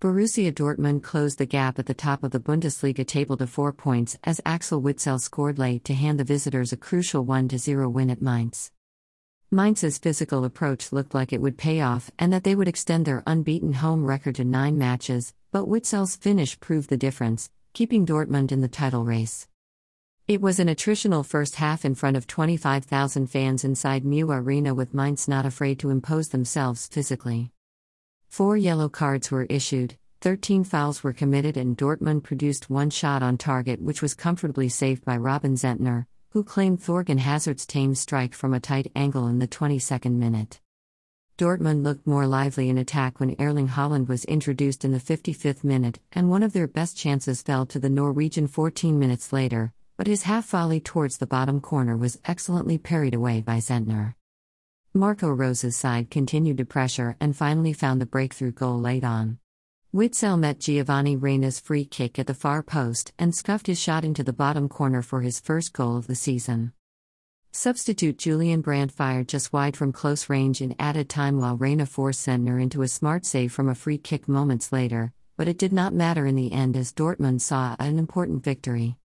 Borussia Dortmund closed the gap at the top of the Bundesliga table to four points as Axel Witsel scored late to hand the visitors a crucial 1 0 win at Mainz. Mainz's physical approach looked like it would pay off and that they would extend their unbeaten home record to nine matches, but Witsel's finish proved the difference, keeping Dortmund in the title race. It was an attritional first half in front of 25,000 fans inside Mewa Arena with Mainz not afraid to impose themselves physically. Four yellow cards were issued, 13 fouls were committed, and Dortmund produced one shot on target, which was comfortably saved by Robin Zentner, who claimed Thorgan Hazard's tame strike from a tight angle in the 22nd minute. Dortmund looked more lively in attack when Erling Haaland was introduced in the 55th minute, and one of their best chances fell to the Norwegian 14 minutes later, but his half volley towards the bottom corner was excellently parried away by Zentner. Marco Rose's side continued to pressure and finally found the breakthrough goal late on. Witsel met Giovanni Reyna's free kick at the far post and scuffed his shot into the bottom corner for his first goal of the season. Substitute Julian Brandt fired just wide from close range in added time while Reyna forced Zentner into a smart save from a free kick moments later, but it did not matter in the end as Dortmund saw an important victory.